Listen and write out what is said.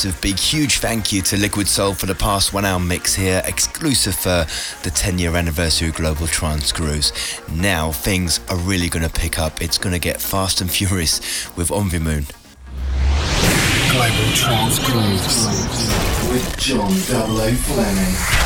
Massive, big, huge thank you to Liquid Soul for the past one hour mix here, exclusive for the 10 year anniversary of Global Trance Grooves. Now things are really going to pick up. It's going to get fast and furious with Envy Moon. Global Trance Grooves with John 00 Fleming.